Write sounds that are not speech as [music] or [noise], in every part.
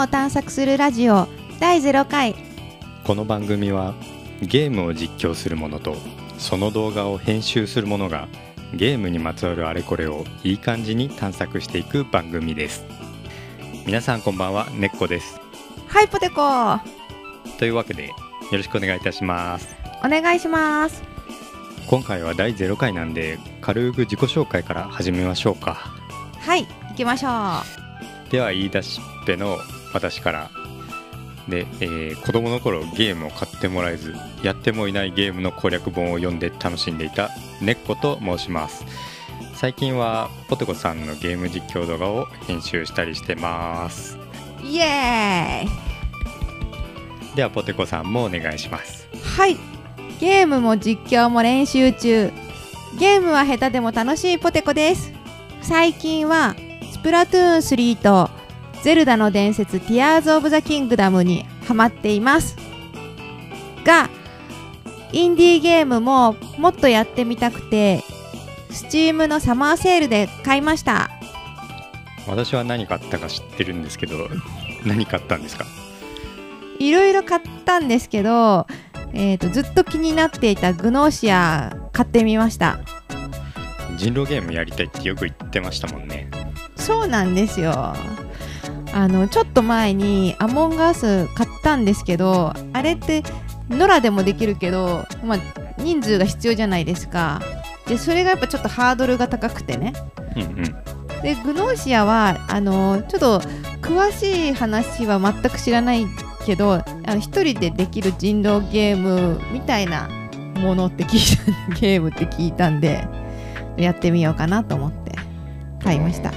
ムを探索するラジオ第0回。この番組はゲームを実況する者とその動画を編集する者がゲームにまつわるあれこれをいい感じに探索していく番組です。皆さんこんばんはねっこです。はいポテコ。というわけでよろしくお願いいたします。お願いします。今回は第0回なんで軽く自己紹介から始めましょうか。はい行きましょう。では言い出しっぺの私から。で、えー子供の頃ゲームを買ってもらえずやってもいないゲームの攻略本を読んで楽しんでいたねっこと申します。最近はポテコさんのゲーム実況動画を編集したりしてます。イエーイ。ではポテコさんもお願いします。はい。ゲームも実況も練習中。ゲームは下手でも楽しいポテコです。最近はスプラトゥーン3とゼルダの伝説ティアーズ・オブ・ザ・キングダムにハマっています。がインディーゲームももっとやってみたくてスチームのサマーセールで買いました。私は何買ったか知ってるんですけど [laughs] 何買ったんですか？いろいろ買ったんですけど、えー、とずっと気になっていたグノーシア買ってみました。人狼ゲームやりたいってよく言ってましたもんね。そうなんですよあのちょっと前にアモンガース買ったんですけどあれってノラでもできるけど、まあ、人数が必要じゃないですか。でそれがやっぱちょっとハードルが高くてね。うんうん。でグノーシアはあのちょっと詳しい話は全く知らないけどあの一人でできる人狼ゲームみたいなものって聞いた [laughs] ゲームって聞いたんでやってみようかなと思って買いました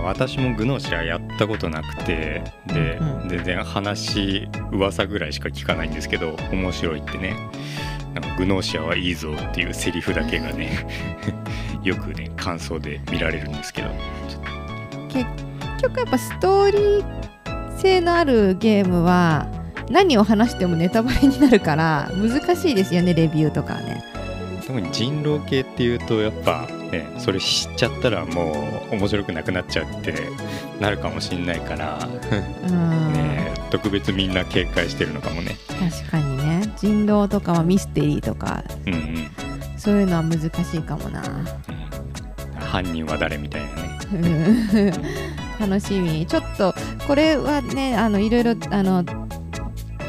私もグノーシアやったことなくてで、うん全然話噂ぐらいしか聞かないんですけど面白いってね。なんかグノーシアはいいぞっていうセリフだけがね [laughs] よくね感想で見られるんですけど。結局やっぱストーリー性のあるゲームは何を話してもネタバレになるから難しいですよねレビューとかはね特に人狼系っていうとやっぱねそれ知っちゃったらもう面白くなくなっちゃうってなるかもしんないからうん、ね特別みんな警戒してるのかもね。確かにね。人狼とかはミステリーとかうんうん。そういうのは難しいかもな。犯人は誰みたいなね。うん。[laughs] 楽しみ。ちょっとこれはねあのいろいろあの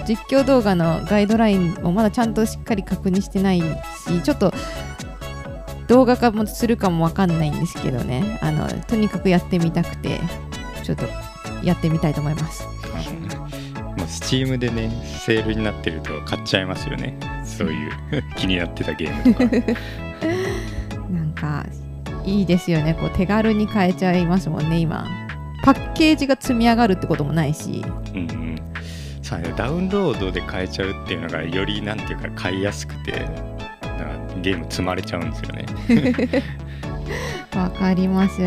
実況動画のガイドラインをまだちゃんとしっかり確認してないしちょっと動画化もするかもわかんないんですけどね。あのとにかくやってみたくてちょっとやってみたいと思います。まあ、スチームでねセールになってると買っちゃいますよね。そういう [laughs] 気になってたゲームとか。[laughs] なんかいいですよね。こう手軽に買えちゃいますもんね今。パッケージが積み上がるってこともないし。うんうん。さあね。ダウンロードで買えちゃうっていうのがよりなんていうか買いやすくてゲーム積まれちゃうんですよね。わかります。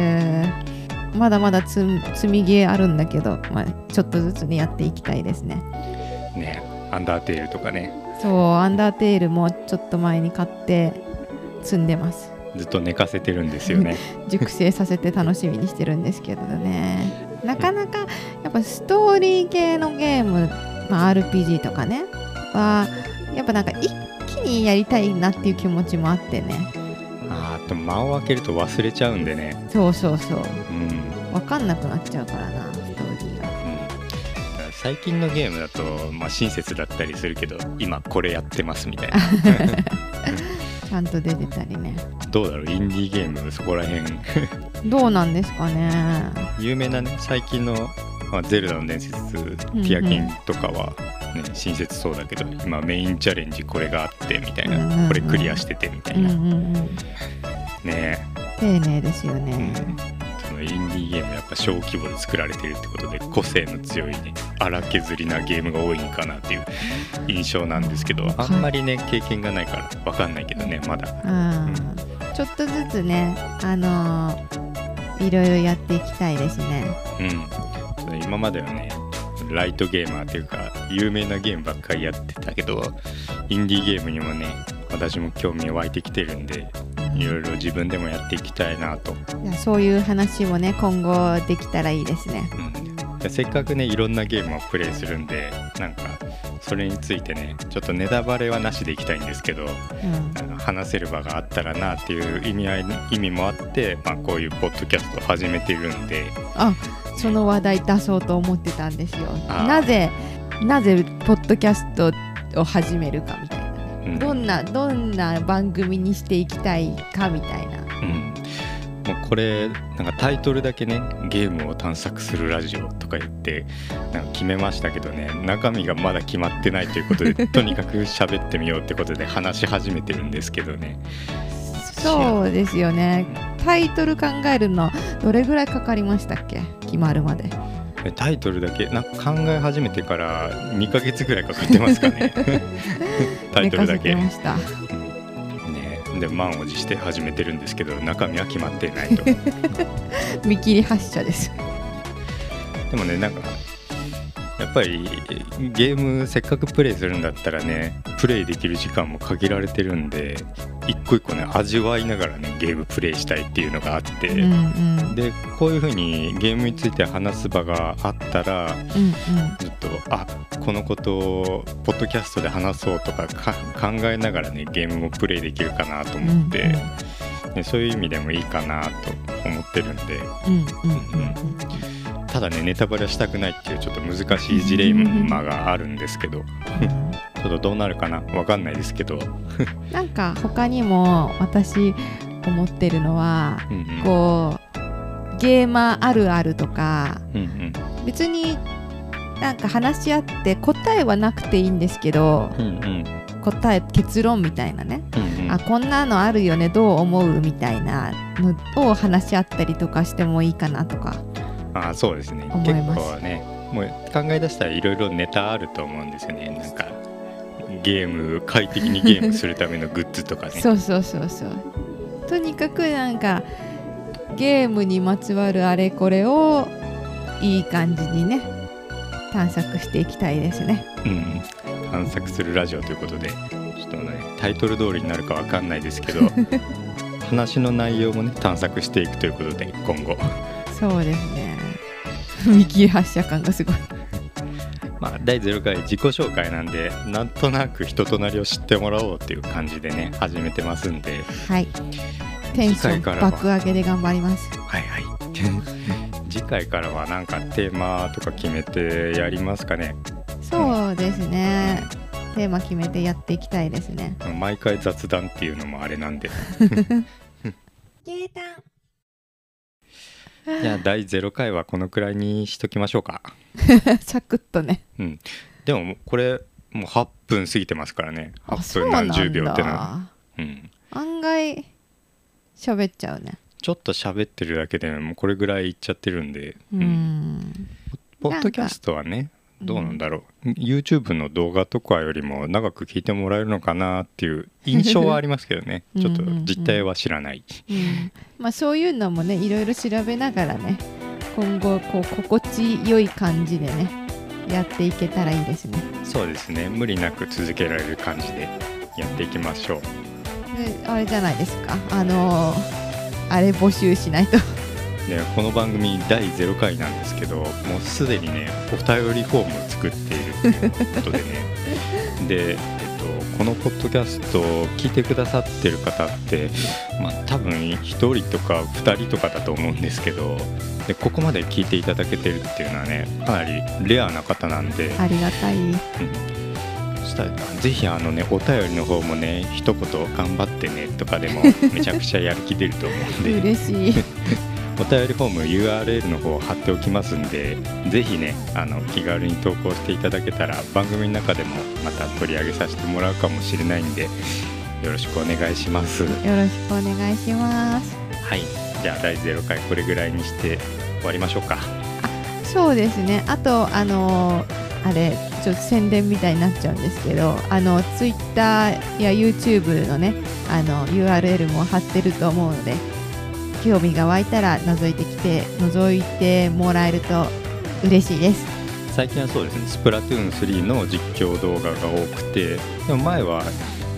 まだまだつ積みゲーあるんだけど、まあ、ちょっとずつねやっていきたいですね。ねアンダーテールとかね。そうアンダーテールもちょっと前に買って積んでます。ずっと寝かせてるんですよね。[laughs] 熟成させて楽しみにしてるんですけどね。なかなかやっぱストーリー系のゲーム、まあ、RPG とかねはやっぱなんか一気にやりたいなっていう気持ちもあってね。あーあと間を空けると忘れちゃうんでね。そうそうそう。うん。分かんなくなっちゃうからなストーリーが。うん。最近のゲームだと、まあ、親切だったりするけど今これやってますみたいな。[laughs] ちゃんと出てたりね。どうだろうインディーゲームそこら辺。どうなんですかね。[laughs] 有名なね最近の、まあ、ゼルダの伝説ティアキンとかは、ね親切そうだけど今メインチャレンジこれがあってみたいな、うんうんうん。これクリアしててみたうんいな、うんうんね。丁寧ですよえ、ね、うん。そのインディーゲームやっぱ小規模で作られてるってことで個性の強いね荒削りなゲームが多いんかなっていう印象なんですけどあんまりね経験がないから分かんないけどねまだ。うん。ちょっとずつねあのーいろいろやっていきたいですね。うん今まではねライトゲーマーっていうか有名なゲームばっかりやってたけどインディーゲームにもね私も興味湧いてきてるんでいろいろ自分でもやっていきたいなと、そういう話もね今後できたらいいですね。うん、でせっかくねいろんなゲームをプレイするんでなんかそれについてねちょっとネタバレはなしでいきたいんですけどうん。話せる場があったらなっていう意味合い意味もあって、まあ、こういうポッドキャストを始めているんで。あその話題出そうと思ってたんですよ。なぜなぜポッドキャストを始めるかみたいなうん。どんなどんな番組にしていきたいかみたいな。うん。もうこれなんかタイトルだけねゲームを探索するラジオとか言ってなんか決めましたけどね中身がまだ決まってないということで [laughs] とにかく喋ってみようってことで話し始めてるんですけどね。そうですよね。タイトル考えるのどれぐらいかかりましたっけ？決まるまで。えタイトルだけなんか考え始めてから2ヶ月ぐらいかかってますかね。[laughs] タイトルだけ、ね、で満を持して始めてるんですけど中身は決まってないと。た [laughs] 見切り発車です。でもねなんかやっぱりゲームせっかくプレイするんだったらねプレイできる時間も限られてるんで一個一個ね味わいながらねゲームプレイしたいっていうのがあって、うんうん。でこういう風にゲームについて話す場があったらうんちょっとあこのことをポッドキャストで話そうとかか考えながらねゲームもプレイできるかなとうん思って、ねそういう意味でもいいかなと思ってるんで。うんうんうんただねネタバレはしたくないっていうちょっと難しいジレンマがあるんですけど。うんちょっとどうなるかなわかんないですけど、なんか他にも私思ってるのはうんうん。こうゲーマーあるあるとかうんうん。別になんか話し合って答えはなくていいんですけどうんうん。答え結論みたいなね、うんうん。あこんなのあるよねどう思うみたいなのを話し合ったりとかしてもいいかなとか。あそうですね。結思います。構ねもう考え出したらいろいろネタあると思うんですよね。なんかゲーム快適にゲームするためのグッズとかね。[laughs] そうそうそうそう。とにかくなんかゲームにまつわるあれこれをいい感じにね探索していきたいですね。うん、探索するラジオということでちょっとねタイトル通りになるかわかんないですけど [laughs] 話の内容もね探索していくということで今後。そうですね。見切り発車感がすごいまあ第0回自己紹介なんでなんとなく人となりを知ってもらおうっていう感じでね始めてますんで。はい。テンション次回からは。爆上げで頑張ります。はいはい。[laughs] 次回からはなんかテーマとか決めてやりますかね。そうですね。テーマ決めてやっていきたいですね。毎回雑談っていうのもあれなんで。[laughs] [laughs] ゲータ [laughs] じゃあ第0回はこのくらいにしときましょうか。ン [laughs] サクッとね。うん。でもこれもう8分過ぎてますからね。あ8分何十秒ってなだうん。案外喋っちゃうね。ちょっと喋ってるだけでもうこれぐらいいっちゃってるんで、ううん。んポッドキャストはねどうなんだろう、YouTube の動画とかよりも長く聞いてもらえるのかなっていう印象はありますけどね。[laughs] うんちょっと実態は知らない、うん。まあそういうのもねいろいろ調べながらね今後こう心地よい感じでねやっていけたらいいですね。そうですね。無理なく続けられる感じでやっていきましょう。であれじゃないですか。あのーあれ募集しないとでこの番組第0回なんですけどもうすでにねお便りフォームを作っているということでね。[laughs] で、えっと、このポッドキャストを聞いてくださってる方って、まあ、多分1人とか2人とかだと思うんですけどでここまで聞いていただけてるっていうのはねかなりレアな方なんで、ありがたい。そしたらぜひあのねお便りの方もね一言頑張ってねとかでもめちゃくちゃやる気出ると思うんで。嬉しい [laughs] お便りフォーム URL の方を貼っておきますんでぜひねあの気軽に投稿していただけたら番組の中でもまた取り上げさせてもらうかもしれないんでよろしくお願いします。よろしくお願いします。はい。じゃあ第0回これぐらいにして終わりましょうか。そうですね。あとあのーあれちょっと宣伝みたいになっちゃうんですけどあの Twitter や YouTube のねあの URL も貼ってると思うので興味が湧いたら覗いてきて覗いてもらえると嬉しいです。最近はそうですね。スプラトゥーン3の実況動画が多くてでも前は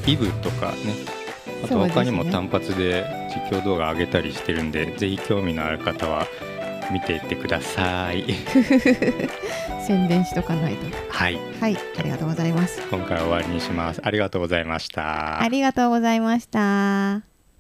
イブとかねあと他にも単発で実況動画上げたりしてるんでぜひ興味のある方は見ていってください。[laughs] 宣伝しとかないと。はい。はい。ありがとうございます。今回は終わりにします。ありがとうございました。ありがとうございました